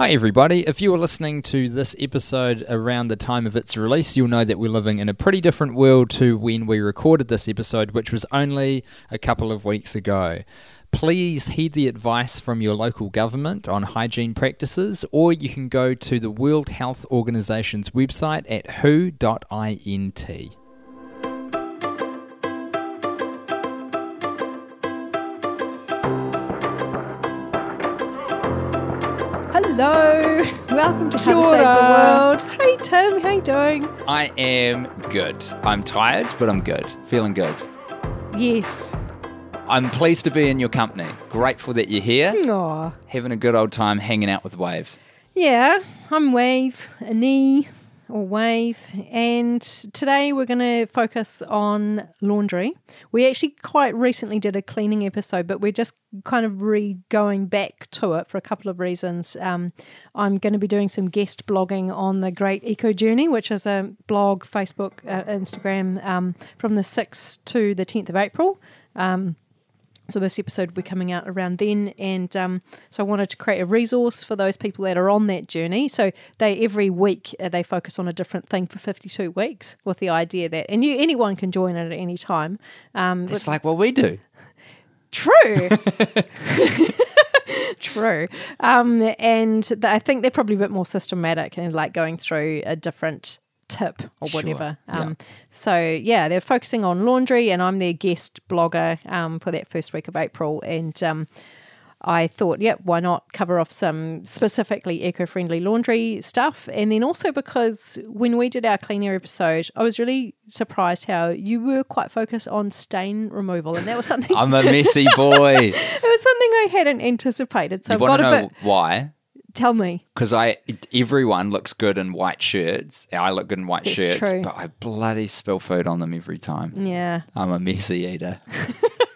Hi, everybody. If you were listening to this episode around the time of its release, you'll know that we're living in a pretty different world to when we recorded this episode, which was only a couple of weeks ago. Please heed the advice from your local government on hygiene practices, or you can go to the World Health Organization's website at who.int. Hello, welcome to How to Save the. World. Hey Tim, how you doing? I am good. I'm tired, but I'm good. Feeling good. Yes. I'm pleased to be in your company. Grateful that you're here. Aw. Having a good old time hanging out with Wave. Yeah, I'm Wave, a knee or Wave, and today we're going to focus on laundry. We actually quite recently did a cleaning episode, but we're just kind of re going back to it for a couple of reasons. Um, I'm going to be doing some guest blogging on the Great Eco Journey, which is a blog, Facebook, uh, Instagram um, from the 6th to the 10th of April. Um, so this episode will be coming out around then, and um, so I wanted to create a resource for those people that are on that journey. So they every week uh, they focus on a different thing for fifty-two weeks, with the idea that and you anyone can join it at any time. Um, It's like what we do. True. True. Um, and th- I think they're probably a bit more systematic and like going through a different tip or Sure, whatever. yeah. Um, So, yeah, they're focusing on laundry, and I'm their guest blogger um, for that first week of April. And um, I thought, yep, why not cover off some specifically eco friendly laundry stuff? And then also because when we did our cleaner episode, I was really surprised how you were quite focused on stain removal. And that was something I'm a messy boy. it was something I hadn't anticipated. So you I've want got to a know bit. why? Tell me. Because I everyone looks good in white shirts. I look good in white That's shirts, true. but I bloody spill food on them every time. Yeah. I'm a messy eater.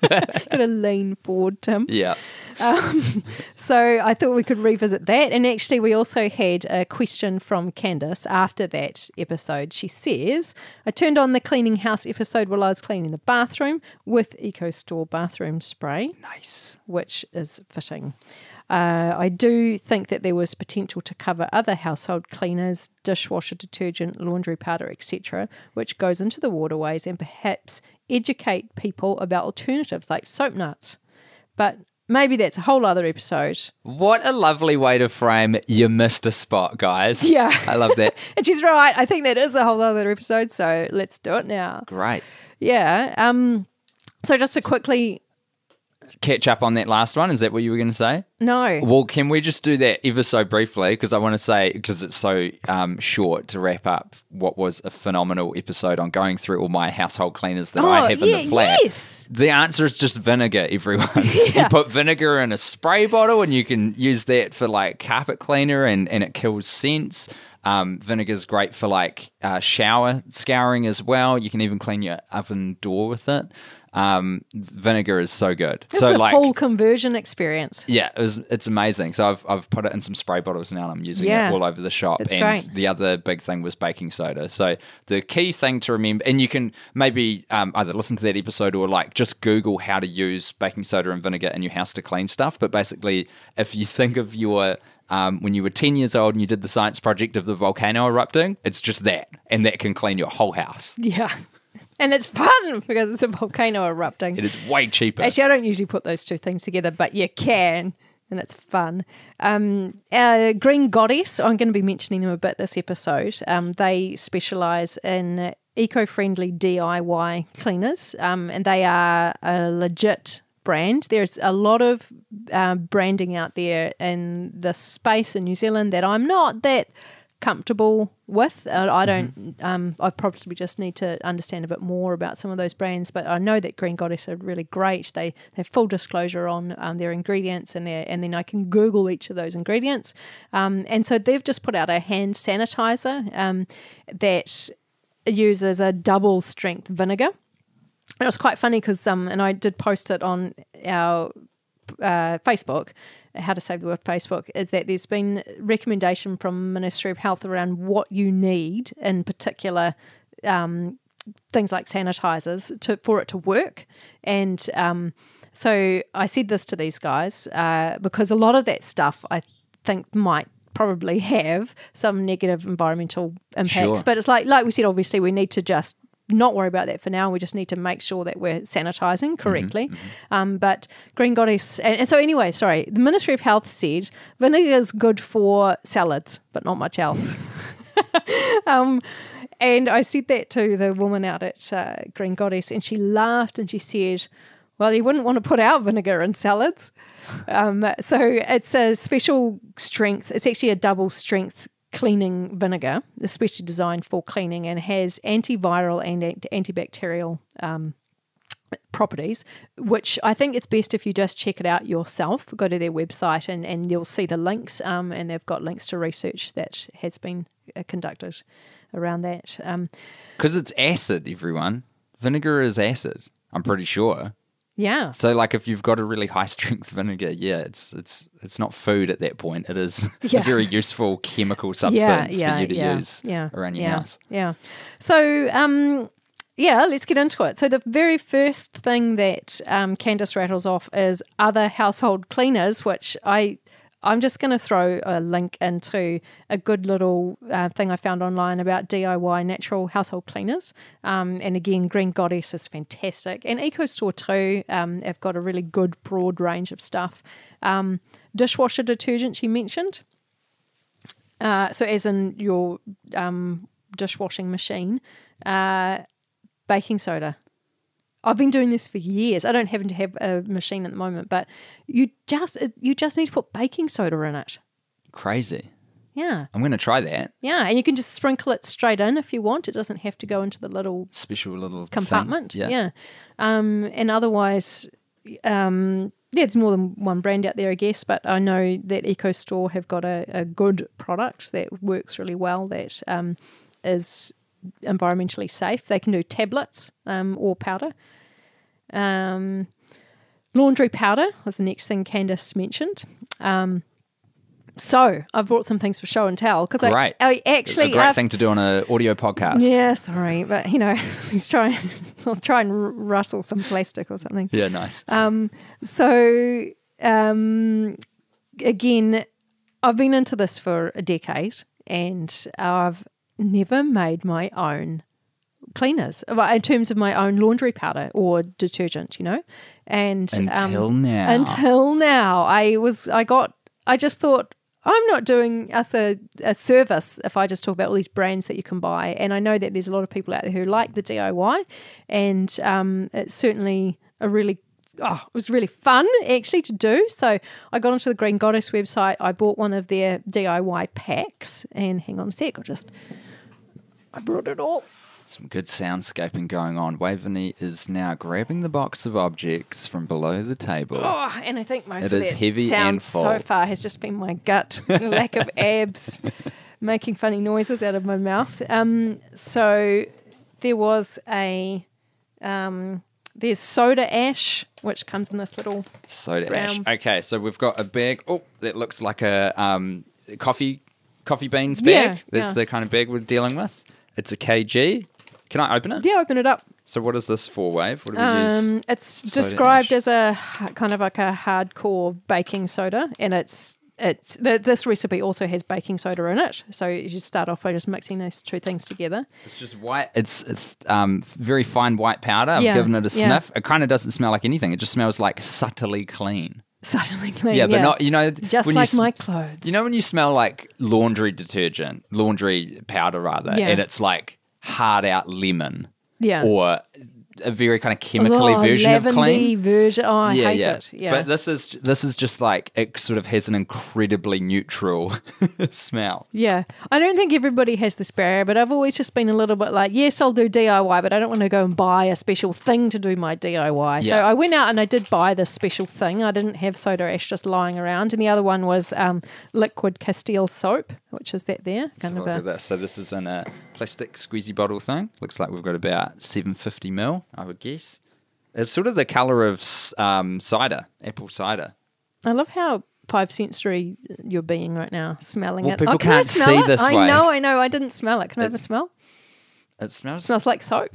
Got to lean forward, Tim. Yeah. Um, so I thought we could revisit that. And actually, we also had a question from Candace after that episode. She says, I turned on the cleaning house episode while I was cleaning the bathroom with Eco Store bathroom spray. Nice. which is fitting. Uh, I do think that there was potential to cover other household cleaners, dishwasher detergent, laundry powder, etc., which goes into the waterways and perhaps educate people about alternatives like soap nuts. But maybe that's a whole other episode. What a lovely way to frame you missed a spot, guys. Yeah. I love that. And she's right. I think that is a whole other episode. So let's do it now. Great. Yeah. Um. So just to quickly, Catch up on that last one. Is that what you were going to say? no. Well, can we just do that ever so briefly? Because I want to say, because it's so um, short to wrap up what was a phenomenal episode on going through all my household cleaners that I have in Oh, the flat. yes. The answer is just vinegar, everyone. You put vinegar in a spray bottle and you can use that for like carpet cleaner and, and it kills scents. Um, vinegar's great for like uh, shower scouring as well. You can even clean your oven door with it. Um, vinegar is so good. It's so a like full conversion experience. yeah, it was, it's amazing. So I've, I've put it in some spray bottles now and I'm using Yeah. it all over the shop. It's and great. the other big thing was baking soda. So the key thing to remember, and you can maybe um, either listen to that episode or like just Google how to use baking soda and vinegar in your house to clean stuff. But basically, if you think of your um, when you were 10 years old and you did the science project of the volcano erupting, it's just that. And that can clean your whole house. Yeah. And it's fun because it's a volcano erupting. It is way cheaper. Actually, I don't usually put those two things together, but you can, and it's fun. Um, uh, Green Goddess, I'm going to be mentioning them a bit this episode. Um, they specialize in eco friendly DIY cleaners, um, and they are a legit brand. There's a lot of uh, branding out there in the space in New Zealand that I'm not that comfortable with. Uh, I don't. Um, I probably just need to understand a bit more about some of those brands. But I know that Green Goddess are really great. They they have full disclosure on um, their ingredients and their and then I can Google each of those ingredients. Um, and so they've just put out a hand sanitizer um, that uses a double strength vinegar. And It was quite funny because um, and I did post it on our uh, Facebook, How to Save the World Facebook, is that there's been recommendation from Ministry of Health around what you need in particular um, things like sanitizers to for it to work. And um, so I said this to these guys uh, because a lot of that stuff I think might probably have some negative environmental impacts. Sure. But it's like like we said, obviously we need to just not worry about that for now. We just need to make sure that we're sanitizing correctly. Um, but Green Goddess, and, and so anyway, sorry, the Ministry of Health said vinegar is good for salads, but not much else. um, and I said that to the woman out at uh, Green Goddess, and she laughed and she said, "Well, you wouldn't want to put out vinegar in salads." Um, so it's a special strength. It's actually a double strength cleaning vinegar, especially designed for cleaning, and has antiviral and antibacterial um, properties, which I think it's best if you just check it out yourself. Go to their website and, and you'll see the links, um, and they've got links to research that has been uh, conducted around that. Um, Because it's acid, everyone. Vinegar is acid. I'm pretty sure. Yeah. So, like, if you've got a really high strength vinegar, yeah, it's it's it's not food at that point. It is Yeah. a very useful chemical substance for you to yeah, use yeah, around your yeah, house. Yeah. So, um, yeah, let's get into it. So, the very first thing that um, Candace rattles off is other household cleaners, which I. I'm just going to throw a link into a good little uh, thing I found online about DIY natural household cleaners. Um, and again, Green Goddess is fantastic. And EcoStore too um, have got a really good broad range of stuff. Um, dishwasher detergent, she mentioned. Uh, so, as in your um, dishwashing machine, uh, baking soda. I've been doing this for years. I don't happen to have a machine at the moment, but you just you just need to put baking soda in it. Crazy. Yeah, I'm going to try that yeah, and you can just sprinkle it straight in if you want. It doesn't have to go into the little special little thing. compartment. Yeah. Yeah. Um, and otherwise, um, yeah, there's more than one brand out there, I guess, but I know that Eco Store have got a, a good product that works really well that um, is environmentally safe. They can do tablets um, or powder. Um, laundry powder was the next thing Candace mentioned. Um, so I've brought some things for show and tell because I. I actually a great uh, thing to do on an audio podcast. yeah, sorry, but you know, he's trying. I'll try and rustle some plastic or something. Yeah, nice. Um, so um, again, I've been into this for a decade, and I've never made my own cleaners in terms of my own laundry powder or detergent. You know, and Until um, now. until now, I was I got I just thought. I'm not doing us a, a service if I just talk about all these brands that you can buy. And I know that there's a lot of people out there who like the DIY, and um, it's certainly a really oh, it was really fun actually to do. So I got onto the Green Goddess website. I bought one of their DIY packs, and hang on a sec, I'll just I brought it all. Some good soundscaping going on. Waveney is now grabbing the box of objects from below the table. Oh, and I think most It of is heavy sound and full. so far has just been my gut, lack of abs, making funny noises out of my mouth. Um, so there was a um, there's soda ash, which comes in this little Soda ash. Okay, so we've got a bag. Oh, that looks like a um, coffee coffee beans Yeah, bag. That's yeah. the kind of bag we're dealing with. It's a kg. Can I open it? yeah. Open it up. So what is this for, Wave? What do we use? Um, it's soda described ash? as a kind of like a hardcore baking soda, and it's it's th- this recipe also has baking soda in it. So you start off by just mixing those two things together. It's just white. It's, it's um, very fine white powder. I've Yeah, given it a yeah. sniff. It kind of doesn't smell like anything. It just smells like subtly clean. Subtly clean. Yeah, but not you know just like sm- my clothes. You know when you smell like laundry detergent, laundry powder rather, Yeah. and it's like hard out lemon, Yeah. or a very kind of chemically oh, version of clean. version. Oh, I yeah, hate yeah. it. Yeah. But this is this is just like it sort of has an incredibly neutral smell. yeah. I don't think everybody has this barrier, but I've always just been a little bit like, yes, I'll do DIY, but I don't want to go and buy a special thing to do my DIY. So I went out and I did buy this special thing. I didn't have soda ash just lying around. And the other one was um, liquid Castile soap, which is that there. So Kind look of at a, this. So this is in a plastic squeezy bottle thing. Looks like we've got about 750 mil, I would guess. It's sort of the color of um, cider, apple cider. I love how five sensory you're being right now, smelling Well, it. people oh, can't smell see it? this I way. know, I know. I didn't smell it. Can I have a smell? It smells smells like soap.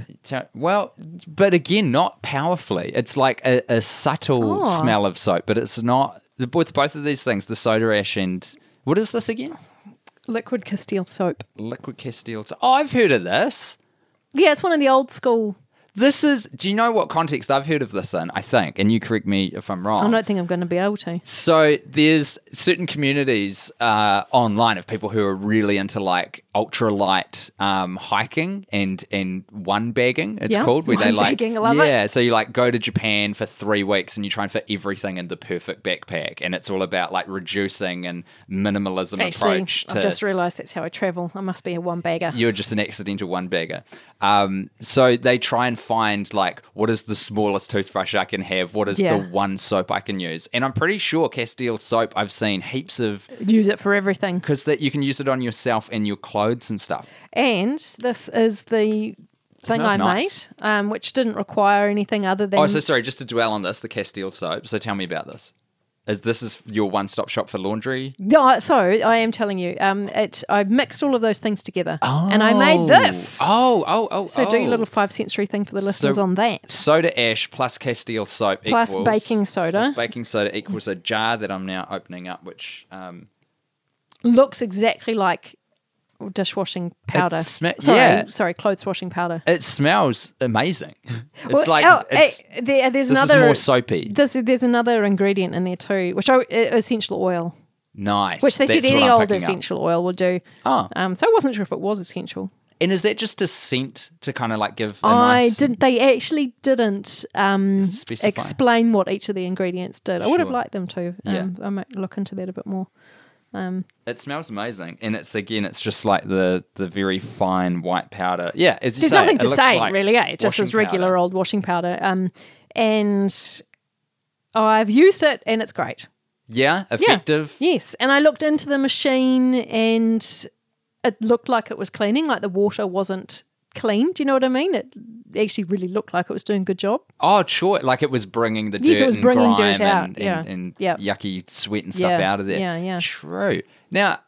well, but again, not powerfully. It's like a, a subtle Oh. smell of soap, but it's not with both of these things, the soda ash and What is this again? Liquid Castile soap. Liquid Castile. So- Oh, I've heard of this. Yeah, it's one of the old school. This is. Do you know what context I've heard of this in? I think, and you correct me if I'm wrong. I don't think I'm going to be able to. So there's certain communities uh, online of people who are really into like ultralight um, hiking and and one bagging. It's Yeah, called where they like I love it. yeah. So you like go to Japan for three weeks and you try and fit everything in the perfect backpack, and it's all about like reducing and minimalism Actually, approach to I've just realised that's how I travel. I must be a one bagger. you're just an accidental one bagger. Um, so they try and find like what is the smallest toothbrush I can have, what is Yeah. the one soap I can use, and I'm pretty sure Castile soap I've seen heaps of Use it for everything. because that you can use it on yourself and your clothes and stuff. And this is the thing I nice. made, um, which didn't require anything other than. Oh, so sorry, just to dwell on this, the Castile soap. So tell me about this. Is this is your one stop shop for laundry? No, so I am telling you, um, it. I mixed all of those things together, and I made this. Oh, oh, oh. So do your oh. little five sensory thing for the listeners So- on that. soda ash plus Castile soap Plus equals, baking soda. plus baking soda equals a jar that I'm now opening up, which um, Looks exactly like dishwashing powder. sma- sorry, yeah. sorry, clothes washing powder. it smells amazing. It's Well, like oh, it's, eh, there, there's this another is more soapy. There's, there's another ingredient in there too, which I, uh, essential oil, Nice. which they said That's what any old picking up. essential oil will do. Oh, Um, so I wasn't sure if it was essential. and is that just a scent to kind of like give? A I nice... didn't. They actually didn't um, explain what each of the ingredients did. I would have liked them to. Yeah. Um, I might look into that a bit more. Um, It smells amazing, and it's again, it's just like the the very fine white powder. Yeah, as you There's say, nothing it to looks say, like really. Eh? It's just as regular powder. old washing powder. Um, and I've used it, and it's great. Yeah, effective. Yes, and I looked into the machine, and it looked like it was cleaning. Like the water wasn't clean. Do you know what I mean? It actually really looked like it was doing a good job. Oh, sure. Like it was bringing the Yes, it dirt was and bringing grime dirt out, and, yeah. and, and Yep. yucky sweat and stuff Yeah, out of there. yeah, yeah. True. Now,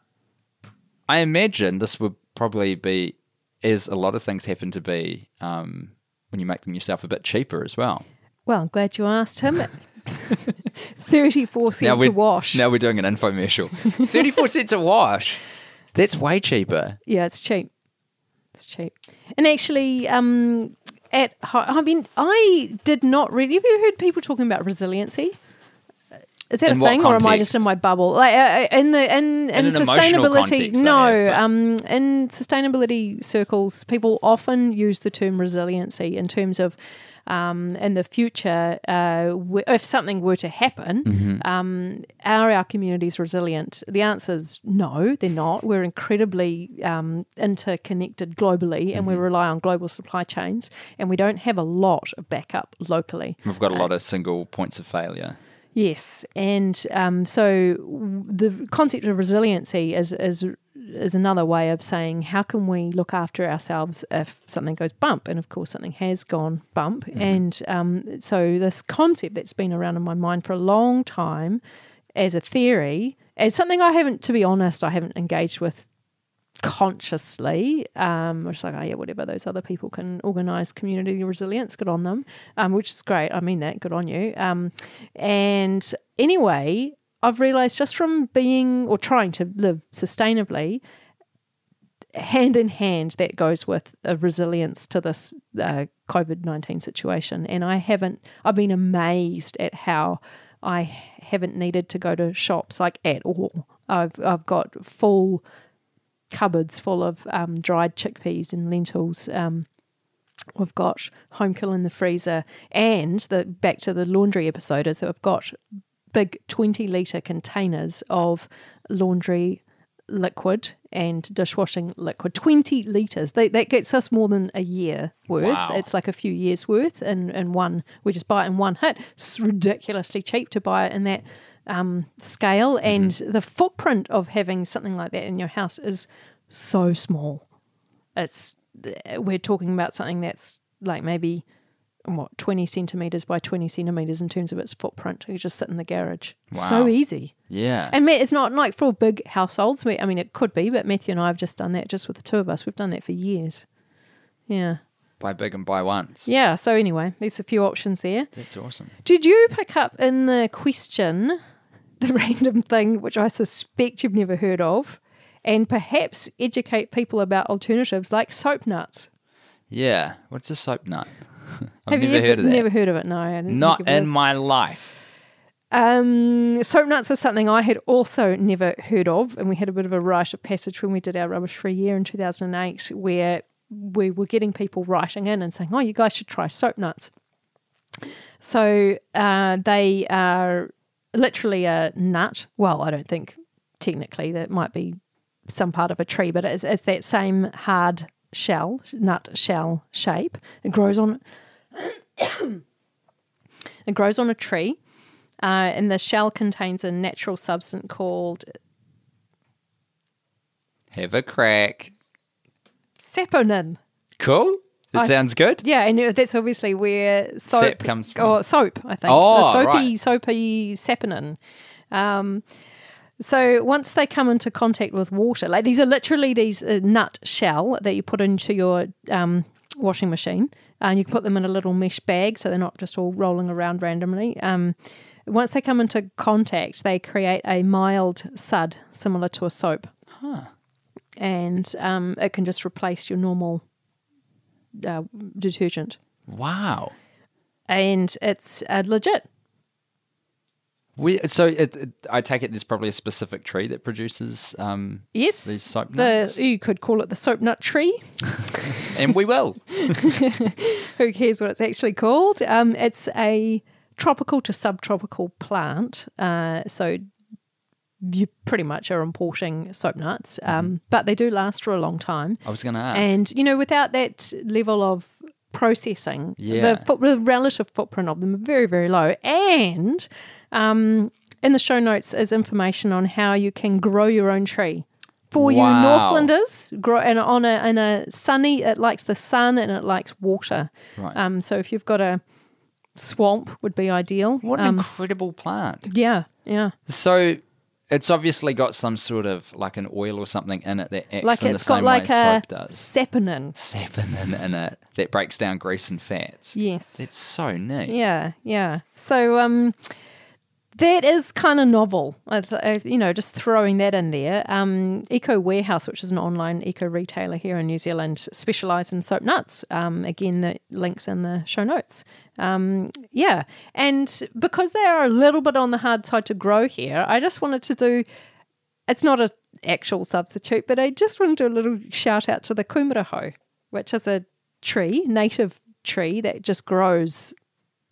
I imagine this would probably be, as a lot of things happen to be, um, when you make them yourself a bit cheaper as well. Well, I'm glad you asked him. Thirty-four cents we're, a wash. Now we're doing an infomercial. 34 cents a wash. That's way cheaper. Yeah, it's cheap. It's cheap. And actually, um, at I mean, I did not really. Have you heard people talking about resiliency? Is that In a thing, or am I just in my bubble? Like uh, uh, in the in, in, an sustainability? context, No, have, um, in sustainability circles, people often use the term resiliency in terms of. Um, in the future, uh, w- if something were to happen, Mm-hmm. um, are our communities resilient? The answer is no, they're not. We're incredibly um, interconnected globally and we Mm-hmm. rely on global supply chains, and we don't have a lot of backup locally. We've got a lot of single points of failure. Yes, and um, so the concept of resiliency is is is another way of saying how can we look after ourselves if something goes bump, and of course something has gone bump, and um, so this concept that's been around in my mind for a long time as a theory, as something I haven't, to be honest, I haven't engaged with consciously. Um, it's like, oh yeah, whatever. Those other people can organise community resilience. Good on them, um, which is great. I mean that. Good on you. Um, and anyway, I've realised just from being or trying to live sustainably, hand in hand, that goes with a resilience to this uh, COVID nineteen situation. And I haven't. I've been amazed at how. I haven't needed to go to shops like at all. I've I've got full cupboards full of um, dried chickpeas and lentils. Um, we've got home kill in the freezer, and the back to the laundry episode is that I've got big twenty liter containers of laundry liquid and dishwashing liquid. Twenty liters. They, that gets us more than a year worth. Wow. It's like a few years worth in, in one. We just buy it in one hit. It's ridiculously cheap to buy it in that um, scale, and the footprint of having something like that in your house is so small. It's we're talking about something that's like maybe what twenty centimeters by twenty centimeters in terms of its footprint. You just sit in the garage. wow. So easy. Yeah. And it's not like for big households. I mean, it could be, but Matthew and I have just done that just with the two of us. We've done that for years. Yeah. buy big and buy once. Yeah. So anyway, there's a few options there. That's awesome. Did you pick up in the question the random thing which I suspect you've never heard of, and perhaps educate people about alternatives like soap nuts. Yeah. What's a soap nut? I've Have never you heard of that. Never heard of it? No, I didn't Not think you've heard in my life. Um, soap nuts is something I had also never heard of, and we had a bit of a rite of passage when we did our rubbish free year in 2008, where we were getting people writing in and saying, "Oh, you guys should try soap nuts." So uh, they are literally a nut. Well, I don't think technically that might be some part of a tree, but it's, it's that same hard shell, nut shell shape. It grows on. it grows on a tree. Uh, and the shell contains a natural substance called Have a crack. saponin. Cool. That I- sounds good. Yeah, and that's obviously where soap Sap comes from. Or soap, I think. Oh, the soapy, right. soapy saponin. Um, so once they come into contact with water, like these are literally these uh, nut shell that you put into your um, washing machine, and you can put them in a little mesh bag so they're not just all rolling around randomly. Um, once they come into contact, they create a mild sud similar to a soap, and um, it can just replace your normal uh, detergent Wow. and it's uh, legit. We, so it, it, I take it there's probably a specific tree that produces, um, Yes, These soap the nuts. you could call it the soap nut tree. and we will. Who cares what it's actually called? Um, it's a tropical to subtropical plant. Uh, so you pretty much are importing soap nuts, um, but they do last for a long time. I was going to ask. And you know, without that level of processing, Yeah. the, foot, the relative footprint of them are very, very low. And um, in the show notes is information on how you can grow your own tree. For you Northlanders, grow and on a in a sunny, it likes the sun and it likes water. Right. Um, so if you've got a swamp, would be ideal. what an Um, incredible plant. yeah, yeah. So it's obviously got some sort of like an oil or something in it that acts Like in the same like way a soap does. saponin. Saponin in it that breaks down grease and fats. Yes. It's so neat. Yeah, yeah. So um, that is kind of novel. You know, just throwing that in there. Um, Eco Warehouse, which is an online eco retailer here in New Zealand, specialise in soap nuts. Um, again, the links in the show notes. Um, yeah, and because they are a little bit on the hard side to grow here, I just wanted to do. It's not an actual substitute, but I just want to do a little shout out to the kumarahou, which is a tree, native tree that just grows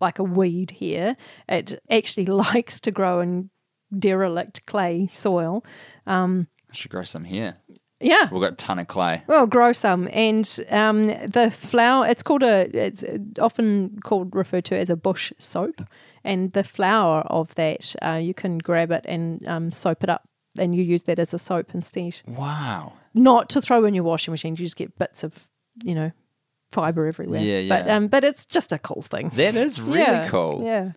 like a weed here. It actually likes to grow in derelict clay soil. I should grow some here. Yeah. We've got a ton of clay. Well, grow some, and um, the flower. It's called a. It's often called referred to as a bush soap, and the flower of that uh, you can grab it and um, soap it up, and you use that as a soap instead. Wow. Not to throw in your washing machine. You just get bits of, you know, fiber everywhere. Yeah, But yeah. um, but it's just a cool thing. That is really yeah, cool. Yeah.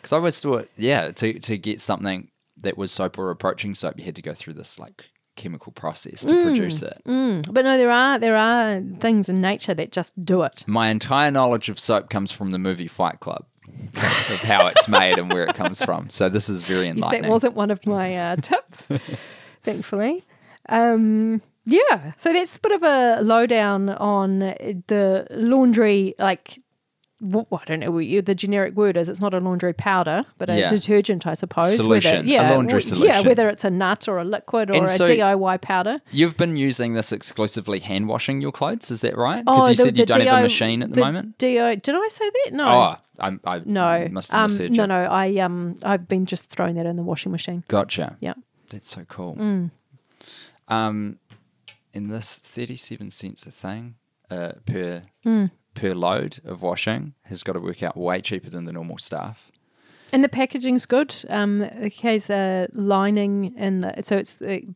Because I always thought, yeah, to, to get something that was soap or approaching soap, you had to go through this like chemical process to Mm. produce it. But no, there are there are things in nature that just do it. My entire knowledge of soap comes from the movie Fight Club, of how it's made and where it comes from. So this is very Yes, enlightening. that wasn't one of my uh, tips, thankfully. Um, yeah, so that's a bit of a lowdown on the laundry, like, wh- I don't know what the generic word is. It's not a laundry powder, but a Yeah. detergent, I suppose. Solution, a Whether, yeah, laundry w- Yeah, solution. whether it's a nut or a liquid or And a so- DIY powder. You've been using this exclusively hand washing your clothes, is that right? Oh, Because you the- said you don't have DI a machine at the, moment. DI, did I say that? No. Oh, I, I no. must have um, misheard no, you. no. I um, I've been just throwing that in the washing machine. Gotcha. Yeah. That's so cool. Mm. Um, and this thirty-seven cents a thing uh, per Mm. per load of washing has got to work out way cheaper than the normal stuff. And the packaging's good. Um, it has a lining in the, so it's a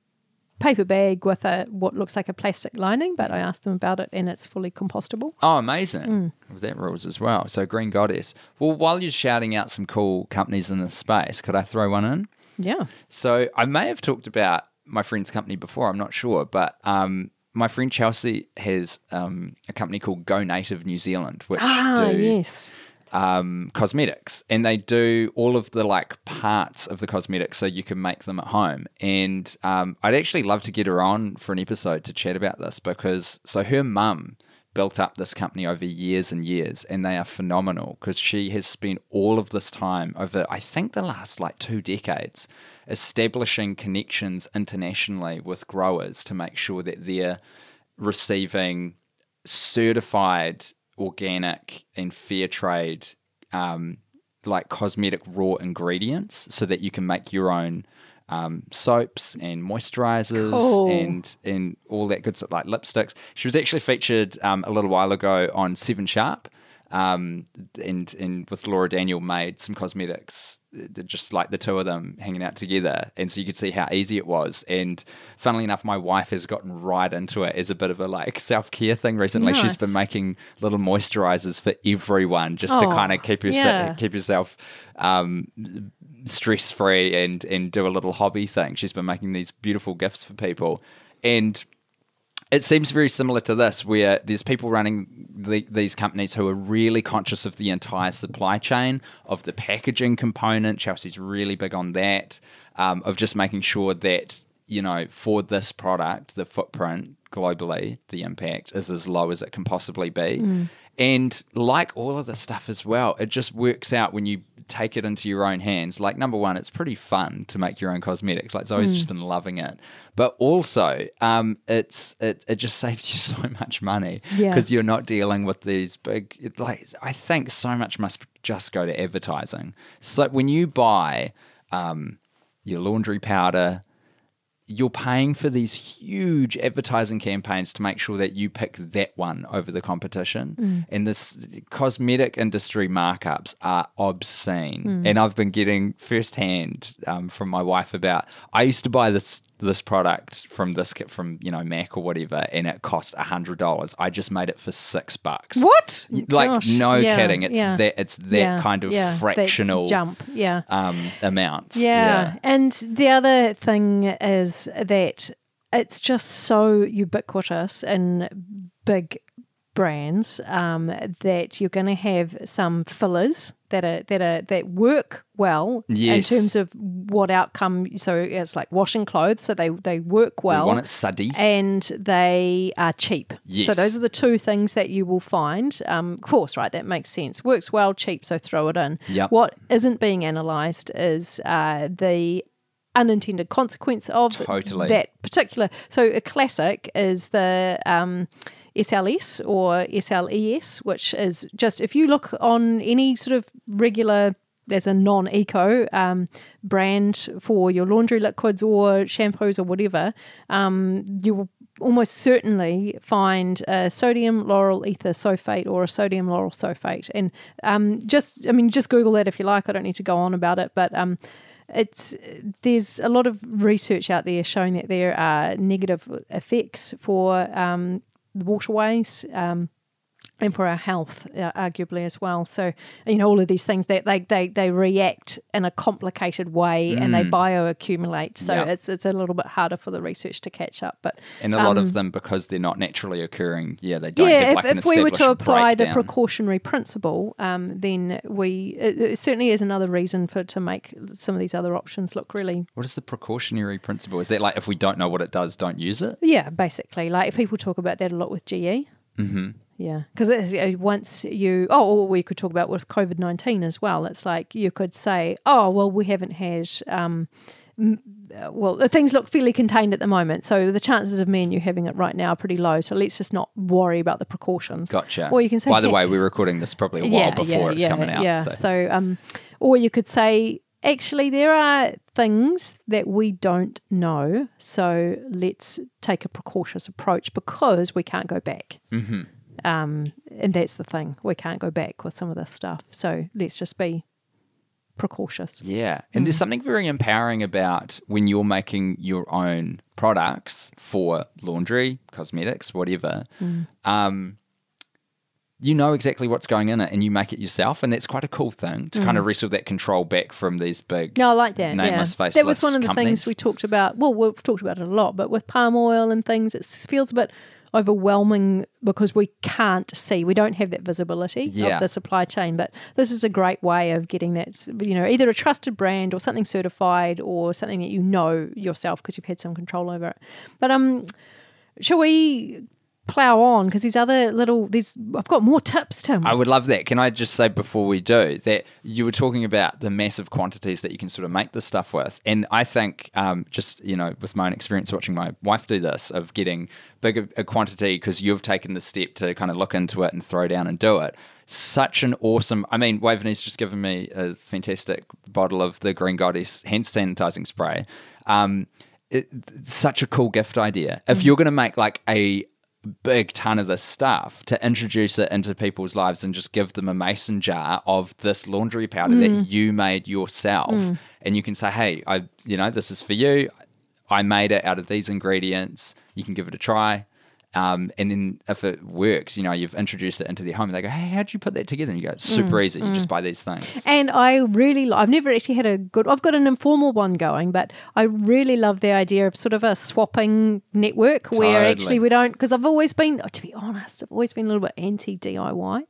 paper bag with a what looks like a plastic lining. But I asked them about it, and it's fully compostable. Oh, amazing! Mm. That rules as well? So Green Goddess. Well, while you're shouting out some cool companies in this space, could I throw one in? Yeah. So I may have talked about my friend's company before. I'm not sure, but um, my friend Chelsea has um, a company called Go Native New Zealand, which Ah, do yes. um, cosmetics, and they do all of the like parts of the cosmetics so you can make them at home. And um, I'd actually love to get her on for an episode to chat about this because so her mum built up this company over years and years, and they are phenomenal because she has spent all of this time over, I think, the last like two decades, establishing connections internationally with growers to make sure that they're receiving certified organic and fair trade um, like cosmetic raw ingredients so that you can make your own um, soaps and moisturizers Cool. and and all that good stuff like lipsticks. She was actually featured um, a little while ago on Seven Sharp, um, and and with Laura Daniel made some cosmetics, just like the two of them hanging out together, and so you could see how easy it was. And funnily enough, my wife has gotten right into it as a bit of a like self care thing recently. she's been making little moisturizers for everyone just to Oh, kind of keep yourself yeah. keep yourself um, stress free and and do a little hobby thing. She's been making these beautiful gifts for people, and it seems very similar to this, where there's people running the, these companies who are really conscious of the entire supply chain, of the packaging component. Chelsea's really big on that, um, of just making sure that, you know, for this product, the footprint globally, the impact is as low as it can possibly be. And like all of this stuff as well, it just works out when you take it into your own hands. Like, number one, it's pretty fun to make your own cosmetics. Like, Zoe's just been loving it. But also, um, it's it, it just saves you so much money Yeah. because you're not dealing with these big, like, I think so much must just go to advertising. So when you buy um, your laundry powder, you're paying for these huge advertising campaigns to make sure that you pick that one over the competition. And this cosmetic industry markups are obscene. And I've been getting firsthand um, from my wife about. I used to buy this this product from this kit from you know Mac or whatever, and it cost a hundred dollars. I just made it for six bucks. What? Like Gosh, no yeah, kidding. It's yeah. that it's that Yeah, kind of yeah, that fractional jump. Yeah. um, amounts. Yeah. And the other thing is that it's just so ubiquitous in big brands um, that you're going to have some fillers that are that are that work well Yes. in terms of what outcome. So it's like washing clothes, so they they work We well. want it suddy. and they are cheap. Yes. So those are the two things that you will find. Um, of course, right? That makes sense. Works well, cheap. So throw it in. Yep. What isn't being analysed is uh, the unintended consequence of Totally. that particular. So a classic is the. Um, SLS or SLES, which is just if you look on any sort of regular there's a non-eco um, brand for your laundry liquids or shampoos or whatever, um, you will almost certainly find a sodium lauryl ether sulfate or a sodium lauryl sulfate. And um, just, I mean, just Google that if you like. I don't need to go on about it, but um, it's there's a lot of research out there showing that there are negative effects for um, waterways. Um, and for our health, uh, arguably as well. So, you know, all of these things that they, they, they react in a complicated way and they bioaccumulate. So Yep. it's it's a little bit harder for the research to catch up. But And a lot of them, because they're not naturally occurring, yeah, they don't Um, yeah, if, like if we were to apply the precautionary principle, um, then we it, it certainly is another reason for to make some of these other options look really What is the precautionary principle? Is that like if we don't know what it does, don't use it? Yeah, basically. Like people talk about that a lot with GE. Mm-hmm. Yeah, because once you, oh, or we could talk about with COVID 19 as well. It's like you could say, oh, well, we haven't had, um, uh, well, uh, things look fairly contained at the moment. So the chances of me and you having it right now are pretty low. So let's just not worry about the precautions. Gotcha. Or you can say, By the "Hey, way, we're recording this probably a while before it's coming out. Yeah. so. So, um, or you could say, actually, there are things that we don't know. So let's take a precautious approach because we can't go back. Mm-hmm. Um, and that's the thing. We can't go back with some of this stuff. So let's just be precautious. Yeah. And Mm. there's something very empowering about when you're making your own products for laundry, cosmetics, whatever. Mm. Um, you know exactly what's going in it and you make it yourself. And that's quite a cool thing to kind of wrestle that control back from these big. Mm. No, I like that. Nameless, yeah. That was one of the companies. things we talked about. Well, we've talked about it a lot, but with palm oil and things, it feels a bit overwhelming because we can't see. We don't have that visibility Yeah. of the supply chain. But this is a great way of getting that, you know, either a trusted brand or something certified or something that you know yourself because you've had some control over it. But um, shall we plow on because these other little these I've got more tips, Tim. I would love that. Can I just say before we do that you were talking about the massive quantities that you can sort of make this stuff with, and I think um, just you know with my own experience watching my wife do this of getting bigger a quantity because you've taken the step to kind of look into it and throw down and do it. Such an awesome. I mean, Waveney's just given me a fantastic bottle of the Green Goddess hand sanitizing spray. Um, it, such a cool gift idea. If you're going to make like a big ton of this stuff to introduce it into people's lives and just give them a mason jar of this laundry powder that mm. you made yourself. Mm. And you can say hey i you know this is for you. I made it out of these ingredients. You can give it a try um, and then if it works, you know, you've introduced it into their home they go, hey, how'd you put that together? And you go, it's super easy. You just buy these things. And I really, I've never actually had a good, I've got an informal one going, but I really love the idea of sort of a swapping network where Totally. actually we don't, because I've always been, to be honest, I've always been a little bit anti DIY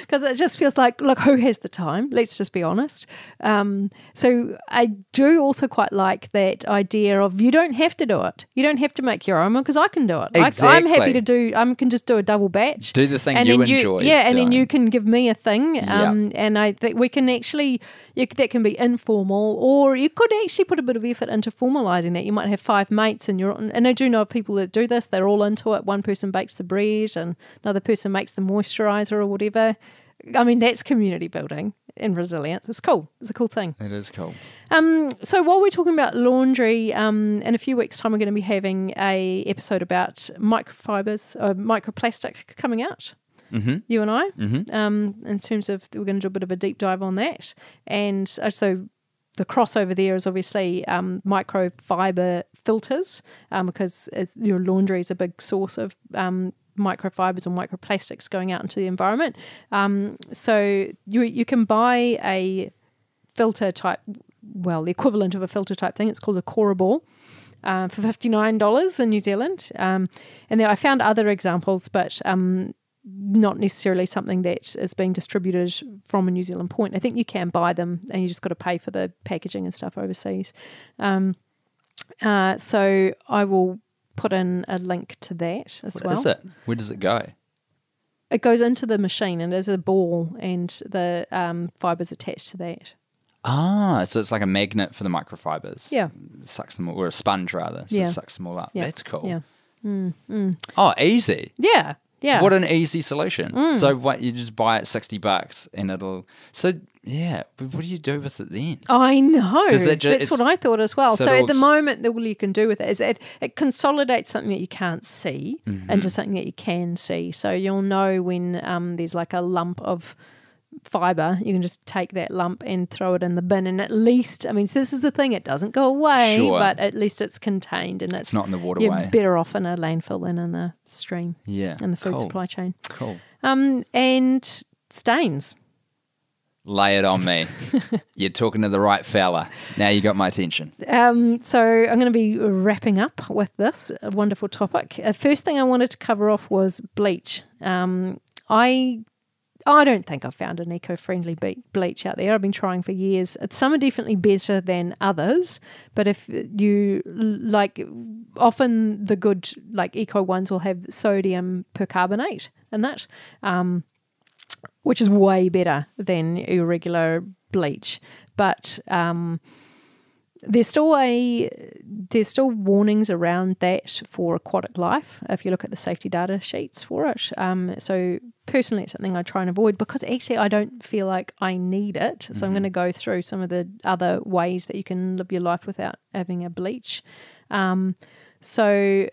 because it just feels like, look, who has the time? Let's just be honest. Um, so I do also quite like that idea of you don't have to do it. You don't have to make your own one because I can do it. I, I'm happy to do, I can just do a double batch. Do the thing and you then enjoy Yeah, and then you can give me a thing, um, and I think we can actually you, that can be informal, or you could actually put a bit of effort into formalising that. You might have five mates, and you're and I do know of people that do this. They're all into it. One person bakes the bread, and another person makes the moisturiser or whatever. I mean, that's community building and resilience. It's cool. It's a cool thing. It is cool. Um, so while we're talking about laundry, um, in a few weeks' time, we're going to be having a episode about microfibers, uh, microplastic coming out. Mm-hmm. You and I, Mhm. um, in terms of we're going to do a bit of a deep dive on that, and uh, so the crossover there is obviously um, microfiber filters um, because your laundry is a big source of um, microfibers or microplastics going out into the environment. Um, so you you can buy a filter type, well, the equivalent of a filter type thing. It's called a Cora Ball. Uh, for fifty nine dollars in New Zealand, um, and there I found other examples, but um, not necessarily something that is being distributed from a New Zealand point. I think you can buy them, and you just got to pay for the packaging and stuff overseas. Um, uh, so I will put in a link to that as What well. is it? Where does it go? It goes into the machine, and there's a ball, and the um, fibers attached to that. Ah, so it's like a magnet for the microfibers. Yeah. Sucks them, or a sponge rather. So Yeah. it sucks them all up. Yeah. That's cool. Yeah. Oh, easy. Yeah, yeah. What an easy solution. Mm. So what you just buy it sixty bucks and it'll so yeah, but what do you do with it then? I know. Does it ju- That's what I thought as well. so So, at the moment, the all you can do with it is it, it consolidates something that you can't see Mm-hmm. into something that you can see. So you'll know when um, there's like a lump of fiber, you can just take that lump and throw it in the bin. And at least, I mean, so this is the thing, it doesn't go away, Sure. but at least it's contained and it's, It's not in the waterway. You're better off in a landfill than in the stream Yeah. in the food cool. supply chain. Cool. Um, and stains. Lay it on me. You're talking to the right fella. Now you got my attention. Um, so I'm going to be wrapping up with this wonderful topic. Uh, first thing I wanted to cover off was bleach. Um, I I don't think I've found an eco-friendly bleach out there. I've been trying for years. Some are definitely better than others, but if you like, often the good like eco ones will have sodium percarbonate in that. Um, which is way better than your regular bleach. But um, there's still a there's still warnings around that for aquatic life if you look at the safety data sheets for it. Um, so personally, it's something I try and avoid because actually I don't feel like I need it. So I'm going to go through some of the other ways that you can live your life without having a bleach. Um, so,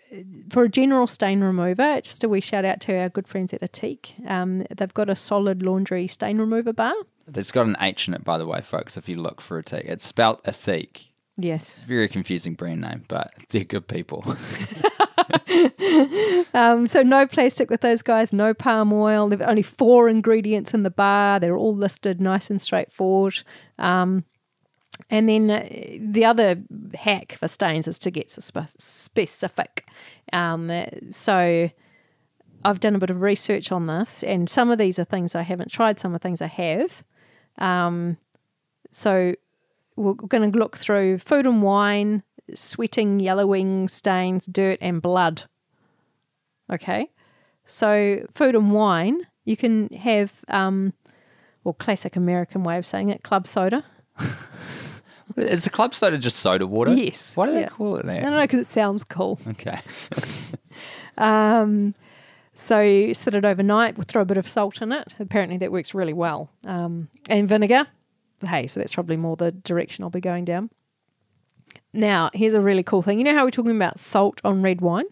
for a general stain remover, just a wee shout out to our good friends at Ethique. Um, they've got a solid laundry stain remover bar. It's got an H in it, by the way, folks. If you look for a T, it's spelt Ethique. Yes. Very confusing brand name, but they're good people. Um, so no plastic with those guys, no palm oil. They've only four ingredients in the bar. They're all listed nice and straightforward. Um, And then uh, the other hack for stains is to get spe- specific. Um, so I've done a bit of research on this, and some of these are things I haven't tried, some are things I have. Um, so we're going to look through food and wine, sweating, yellowing, stains, dirt, and blood. Okay. So, food and wine, you can have, um, well, classic American way of saying it, club soda. Is the club soda just soda water? Yes. Why do they Yeah. call it that? don't know because it sounds cool. Okay. Um, so you sit it overnight. We'll throw a bit of salt in it. Apparently that works really well. Um, and vinegar. Hey, so that's probably more the direction I'll be going down. Now, here's a really cool thing. You know how we're talking about salt on red wine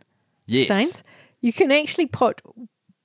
Yes. stains? You can actually put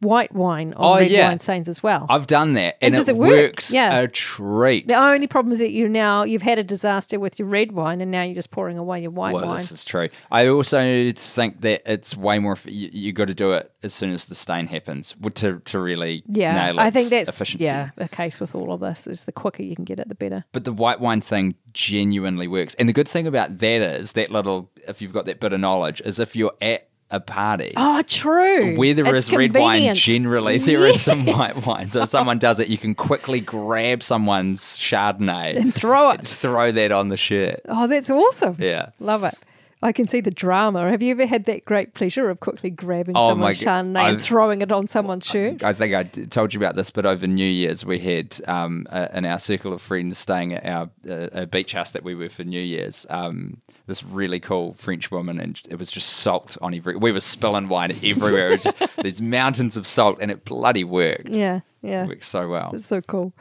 white wine on Oh, red yeah. wine stains as well. I've done that, and, And does it, it work? works Yeah. a treat. the only problem is that you now you've had a disaster with your red wine, and now you're just pouring away your white well, wine. this is true. I also think that it's way more. You, you got to do it as soon as the stain happens to to really Yeah, I think that's efficiency. yeah the case with all of this is the quicker you can get it, the better. But the white wine thing genuinely works. And the good thing about that is that little, if you've got that bit of knowledge, is if you're at a party. Oh, true. Where there It's is red wine, generally there is some white wine. So if someone does it, you can quickly grab someone's Chardonnay and throw it. throw that on the shirt. Oh, that's awesome. Yeah. Love it. I can see the drama. Have you ever had that great pleasure of quickly grabbing Oh, someone's Chardonnay and throwing it on someone's shirt? I think I told you about this, but over New Year's we had um, uh, in our circle of friends staying at our uh, a beach house that we were for New Year's. Um, this really cool French woman, and it was just salt on every. We were spilling wine everywhere. It was just, these mountains of salt, and it bloody works. Yeah, yeah. it works so well. It's so cool.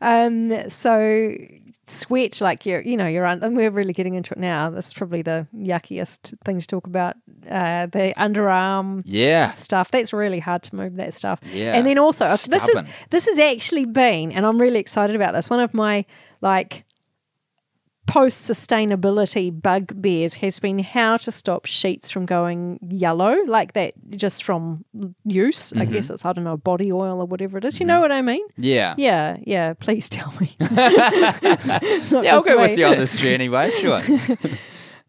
Um, so sweat like you're, you know, you're un- and we're really getting into it now. This is probably the yuckiest thing to talk about. Uh, the underarm Yeah, stuff. That's really hard to move that stuff. Yeah. And then also this is this has actually been, and I'm really excited about this. One of my like post sustainability bugbears has been how to stop sheets from going yellow like that just from use. Mm-hmm. I guess it's I don't know body oil or whatever it is. You know what I mean? yeah. Yeah, yeah. Please tell me. it's not Yeah, I'll go me. with you on this journey, Wade. Sure.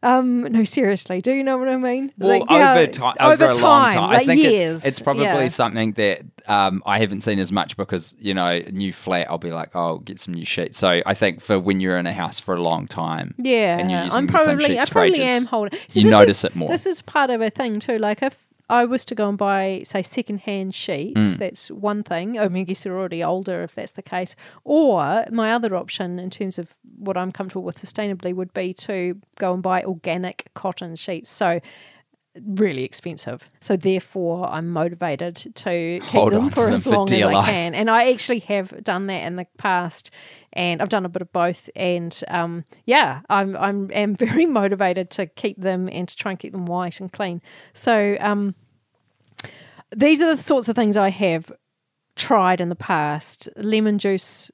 Um, no, seriously. Do you know what I mean? Well, Like, yeah, over, ti- over, a long time, like I think years. it's, it's probably yeah. something that um, I haven't seen as much because you know, new flat, I'll be like, oh, get some new sheets. So I think for when you're in a house for a long time, Yeah, and you're using I'm the same probably I sheets for probably ages, am holding. you notice is, it more. This is part of a thing too. Like if I was to go and buy, say, second-hand sheets, Mm. that's one thing. I mean, I guess they're already older if that's the case. Or my other option, in terms of what I'm comfortable with sustainably, would be to go and buy organic cotton sheets. So really expensive. So therefore, I'm motivated to keep Hold them for them as for long as I life. can. And I actually have done that in the past, and I've done a bit of both. And um, yeah, I'm I'm am very motivated to keep them and to try and keep them white and clean. So um, these are the sorts of things I have tried in the past: lemon juice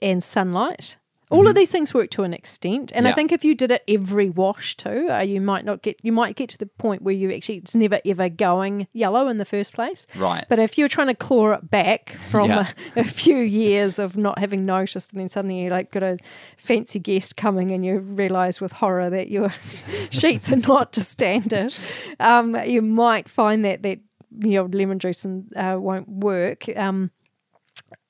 and sunlight. All of these things work to an extent, and I Mm-hmm. Think if you did it every wash too, uh, you might not get you might get to the point where you actually it's never ever going yellow in the first place. Right. But if you're trying to claw it back from Yeah. a, a few years of not having noticed, and then suddenly you like got a fancy guest coming, and you realise with horror that your sheets are not to standard, um, you might find that that your lemon juice and uh, won't work. Um,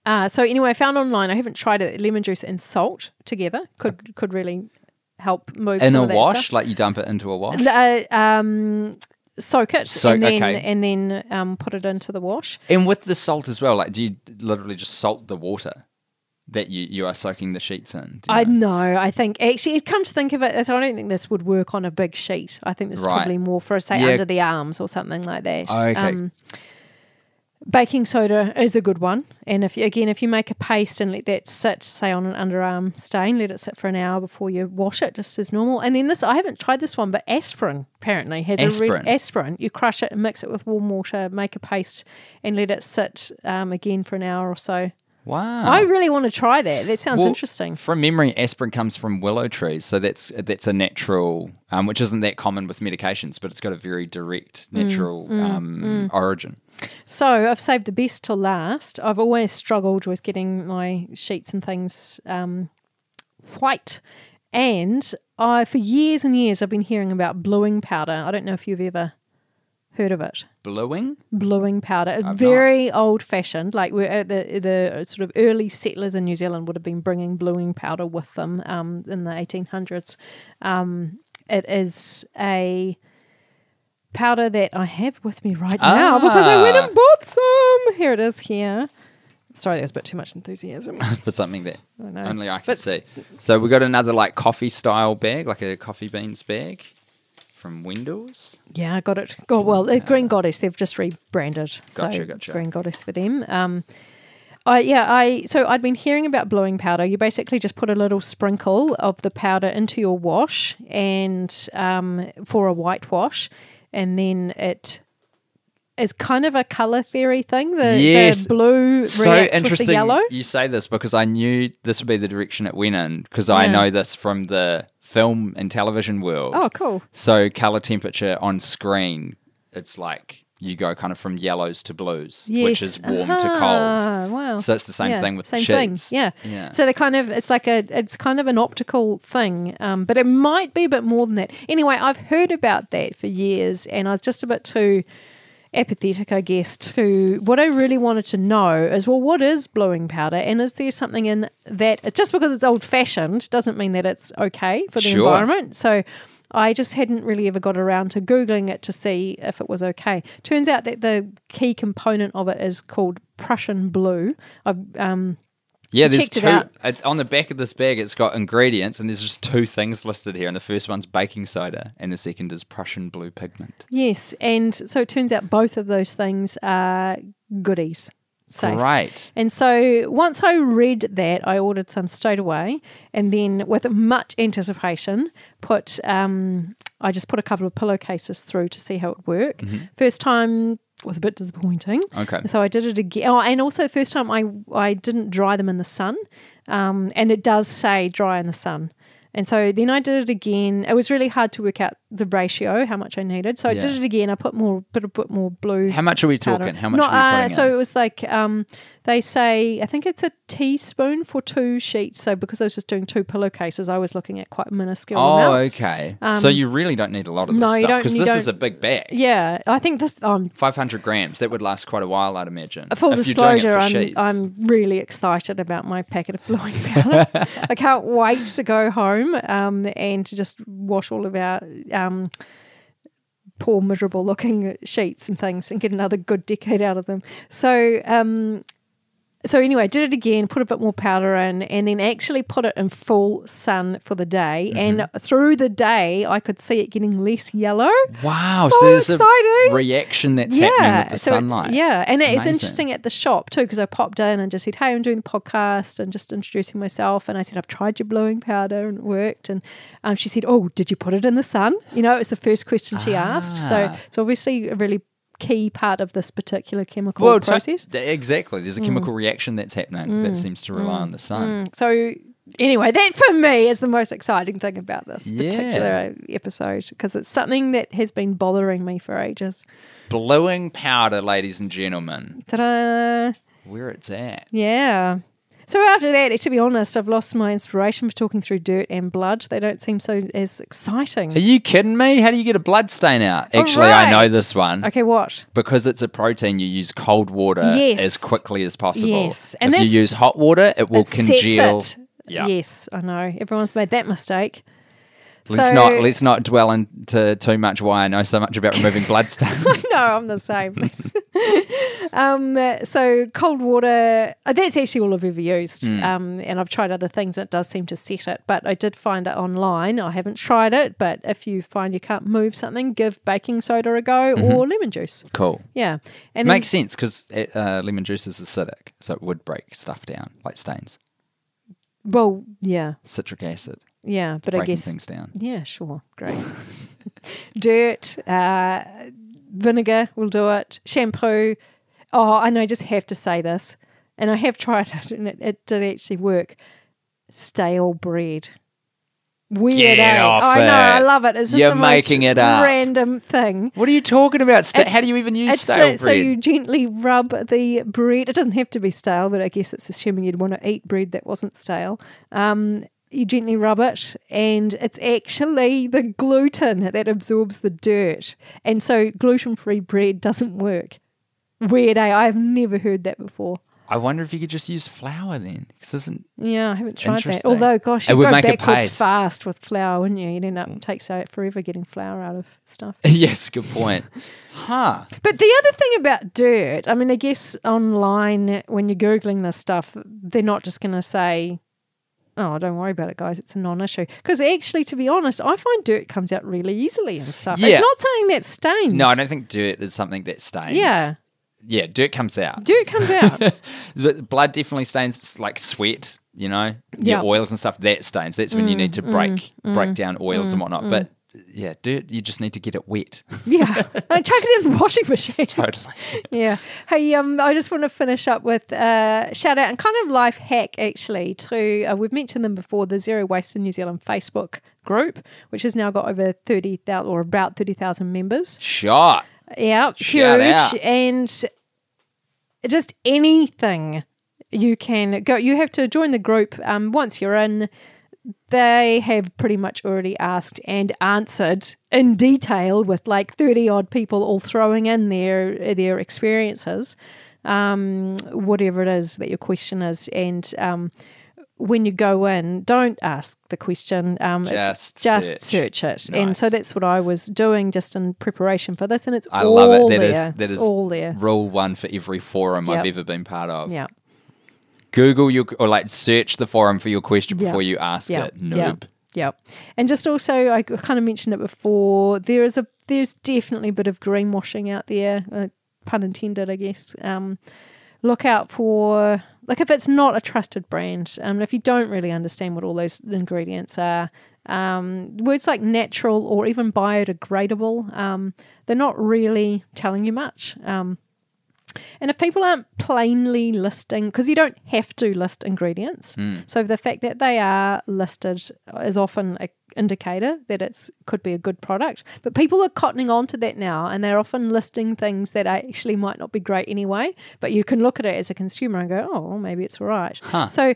uh, so anyway, I found online. I haven't tried it. Lemon juice and salt together could could really help move in a wash, stuff. like you dump it into a wash. Uh, um, soak it Soak- and then okay. and then um, put it into the wash. And with the salt as well, like do you literally just salt the water that you, you are soaking the sheets in? I know? know. I think actually, come to think of it, I don't think this would work on a big sheet. I think this is probably more for say Yeah. under the arms or something like that. Oh, okay. Um, baking soda is a good one, and if you, again, if you make a paste and let that sit, say on an underarm stain, let it sit for an hour before you wash it, just as normal. And then this, I haven't tried this one, but aspirin apparently has a Aspirin? aspirin. You crush it and mix it with warm water, make a paste, and let it sit um, again for an hour or so. Wow. I really want to try that. That sounds Well, interesting. From memory, aspirin comes from willow trees, so that's that's a natural, um, which isn't that common with medications, but it's got a very direct Mm, natural um, origin. So I've saved the best till last. I've always struggled with getting my sheets and things um, white. and I, for years and years, I've been hearing about bluing powder. I don't know if you've ever heard of it. Bluing? Bluing powder, I've very old fashioned. Like we're at the the sort of early settlers in New Zealand would have been bringing bluing powder with them um, in the eighteen hundreds. Um, it is a powder that I have with me right now because I went Ah. and bought some. Here it is. Here. Sorry, there was a bit too much enthusiasm. For something that I know. only I can But see. So we got another like coffee style bag, like a coffee beans bag from Windows. Yeah, I got it. Oh, well, uh, Green Goddess, they've just rebranded. so Gotcha, gotcha. Green Goddess for them. Um, I, yeah, I so I'd been hearing about bluing powder. You basically just put a little sprinkle of the powder into your wash and um, for a whitewash, and then it is kind of a color theory thing. The, Yes. the blue So reacts with the interesting yellow. you say this because I knew this would be the direction it went in because I know this from the film and television world. Oh, cool. So color temperature on screen, it's like you go kind of from yellows to blues, Yes. which is warm to cold. Wow. So it's the same Yeah, thing with same sheets. thing. Yeah. Yeah. So they kind of it's like a it's kind of an optical thing, um, but it might be a bit more than that. Anyway, I've heard about that for years, and I was just a bit too apathetic, I guess. To what I really wanted to know is well, what is bluing powder, and is there something in that? Just because it's old fashioned doesn't mean that it's okay for the Sure. environment. So. I just hadn't really ever got around to Googling it to see if it was okay. Turns out that the key component of it is called Prussian blue. I've, um, Yeah, there's two on the back of this bag. It's got ingredients, and there's just two things listed here. And the first one's baking soda, and the second is Prussian blue pigment. yes, and so it turns out both of those things are goodies. Safe. Great. And so once I read that, I ordered some straight away, and then with much anticipation, put um, I just put a couple of pillowcases through to see how it would work. First time was a bit disappointing. Okay. So I did it again. Oh, and also the first time I I didn't dry them in the sun, um, and it does say dry in the sun. And so then I did it again. It was really hard to work out the ratio, how much I needed. So I did it again. I put more, bit a bit more blue. How much are we powder. talking? How much Not, are we uh, So it was like um, they say. I think it's a teaspoon for two sheets. So because I was just doing two pillowcases, I was looking at quite minuscule Oh, amounts. okay. so you really don't need a lot of this Um, no, stuff don't- because this is a big bag. Yeah, I think this. Um, 500 grams. That would last quite a while, I'd imagine. full if you're doing it disclosure, I'm. I'm really excited about my packet of bluing powder. I can't wait to go home um, and to just wash all of our um, poor, miserable looking sheets and things and get another good decade out of them. So, um, so anyway, I did it again, put a bit more powder in, and then actually put it in full sun for the day. Mm-hmm. And through the day, I could see it getting less yellow. Wow, So so, there's exciting. a reaction that's happening with the so- sunlight. Yeah, and it's interesting at the shop too because I popped in and just said, "Hey, I'm doing the podcast," and just introducing myself. And I said, "I've tried your bluing powder and it worked." And um, she said, "Oh, did you put it in the sun?" You know, it was the first question she asked. So Ah. it's obviously a really key part of this particular chemical Well, process. Mm. th- exactly. There's a mm. chemical reaction that's happening that mm. seems to rely mm. on the sun. So anyway, that for me is the most exciting thing about this Yeah. particular uh, episode because it's something that has been bothering me for ages. Bluing powder, ladies and gentlemen, Ta-da! where it's at. Yeah. So after that, to be honest, I've lost my inspiration for talking through dirt and blood. They don't seem so as exciting. Are you kidding me? How do you get a blood stain out? Oh, Actually, I know this one. Okay, what? Because it's a protein, you use cold water Yes. as quickly as possible. Yes, and if you use hot water, it will It it. Yeah. Yes, I know. Everyone's made that mistake. Let's So- not let's not dwell into too much why I know so much about removing bloodstains. no, I'm the same. um, uh, so cold water, uh, that's actually all I've ever used. Hmm. Um, and I've tried other things and it does seem to set it. But I did find it online. I haven't tried it, but if you find you can't move something, give baking soda a go or lemon juice. cool. Yeah. And Mm-hmm. Makes sense because uh, lemon juice is acidic, so it would break stuff down like stains. well, yeah. Citric acid Yeah. But I guess. things down. Yeah, sure. Great. Dirt, uh, vinegar will do it. Shampoo. Oh, and I just have to say this, and I have tried it, and it, it did actually work. Stale bread. Weird, Get eh? I know. I love it. It's just You're the most it up. random thing. What are you talking about? Sta- how do you even use stale the, bread? so you gently rub the bread. It doesn't have to be stale, but I guess it's assuming you'd want to eat bread that wasn't stale. Um, you gently rub it, and it's actually the gluten that absorbs the dirt. And so gluten free bread doesn't work. Weird, eh? I've never heard that before. I wonder if you could just use flour then, because isn't Yeah, I haven't tried that. Although, gosh, It you would go make a backwards paste. fast with flour, wouldn't you? You'd end up takes forever getting flour out of stuff. yes, good point. huh? But the other thing about dirt, I mean, I guess online when you're googling this stuff, they're not just going to say, "Oh, don't worry about it, guys. It's a non-issue." Because actually, to be honest, I find dirt comes out really easily and stuff. Yeah. It's not something that stains. No, I don't think dirt is something that stains. Yeah, yeah, dirt comes out. dirt comes out. Blood definitely stains like sweat, you know, Yeah. your oils and stuff. That stains. That's when you mm, need to break mm, break mm, down oils and whatnot. But yeah, dirt, you just need to get it wet. yeah, and chuck it in the washing machine. totally. yeah. Hey, um, I just want to finish up with uh, shout out and kind of life hack actually to uh, we've mentioned them before the Zero Waste in New Zealand Facebook group, which has now got over thirty thousand or about thirty thousand members. Shot. Yeah, Shout huge, out. and just anything you can go. You have to join the group. Um, once you're in, they have pretty much already asked and answered in detail with like 30 odd people all throwing in their their experiences um, whatever it is that your question is. And um, when you go in don't ask the question um, Just just search. search, it. And so that's what I was doing just in preparation for this and it's I all love it. That is there. that it's is all there. rule one for every forum I've ever been part of. yeah Google your or like search the forum for your question Yeah. before you ask Yeah, it. yeah. Noob. Yep. And just also, I kind of mentioned it before. There is a there's definitely a bit of greenwashing out there, uh, pun intended, I guess. Um, look out for like if it's not a trusted brand, um, if you don't really understand what all those ingredients are. Um, words like natural or even biodegradable, um, they're not really telling you much. Um, and if people aren't plainly listing, because you don't have to list ingredients, hmm. so the fact that they are listed is often an indicator that it's could be a good product. But people are cottoning on to that now, and they're often listing things that actually might not be great anyway. But you can look at it as a consumer and go, "Oh, maybe it's all right." Huh. So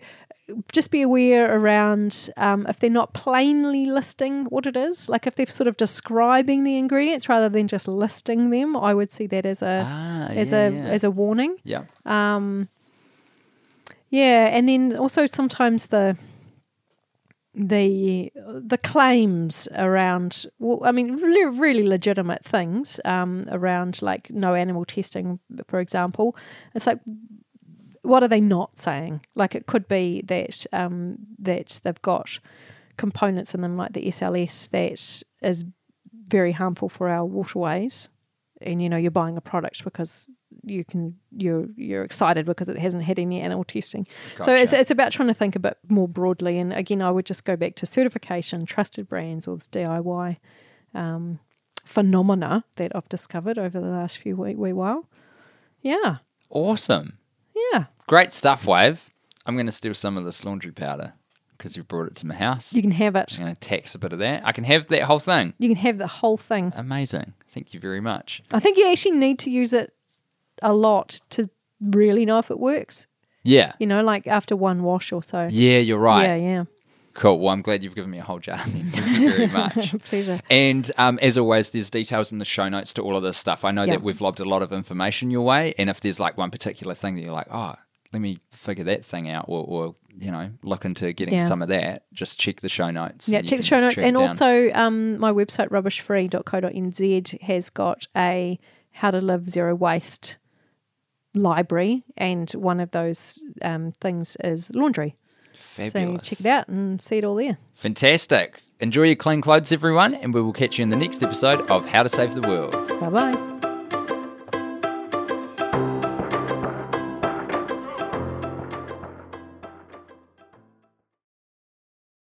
just be aware around um, if they're not plainly listing what it is, like if they're sort of describing the ingredients rather than just listing them. I would see that as a Ah, as yeah, a yeah. as a warning. yeah. Um, yeah, and then also sometimes the the the claims around well, I mean really, really legitimate things um, around like no animal testing, for example. It's like what are they not saying? Like it could be that um, that they've got components in them like the SLS that is very harmful for our waterways, and you know you're buying a product because you can you're you're excited because it hasn't had any animal testing. So it's it's about trying to think a bit more broadly. And again, I would just go back to certification, trusted brands, or this DIY um, phenomena that I've discovered over the last few wee, wee while. Yeah, Awesome. Yeah. Great stuff, Wave. I'm going to steal some of this laundry powder because you brought it to my house. You can have it. I'm going to tax a bit of that. I can have that whole thing. You can have the whole thing. Amazing. Thank you very much. I think you actually need to use it a lot to really know if it works. Yeah. You know, like after one wash or so. Yeah, you're right. Yeah, yeah. Cool. Well, I'm glad you've given me a whole jar. Thank you very much. Pleasure. And um, as always, there's details in the show notes to all of this stuff. I know Yeah. that we've lobbed a lot of information your way, and if there's like one particular thing that you're like, oh, let me figure that thing out, or, or you know, look into getting Yeah. some of that, just check the show notes. Yeah, check the show notes. And also, um, my website, rubbishfree.co.nz, has got a how to live zero waste library. And one of those um, things is laundry. Fabulous. So check it out and see it all there. Fantastic. Enjoy your clean clothes, everyone, and we will catch you in the next episode of How to Save the World. Bye bye.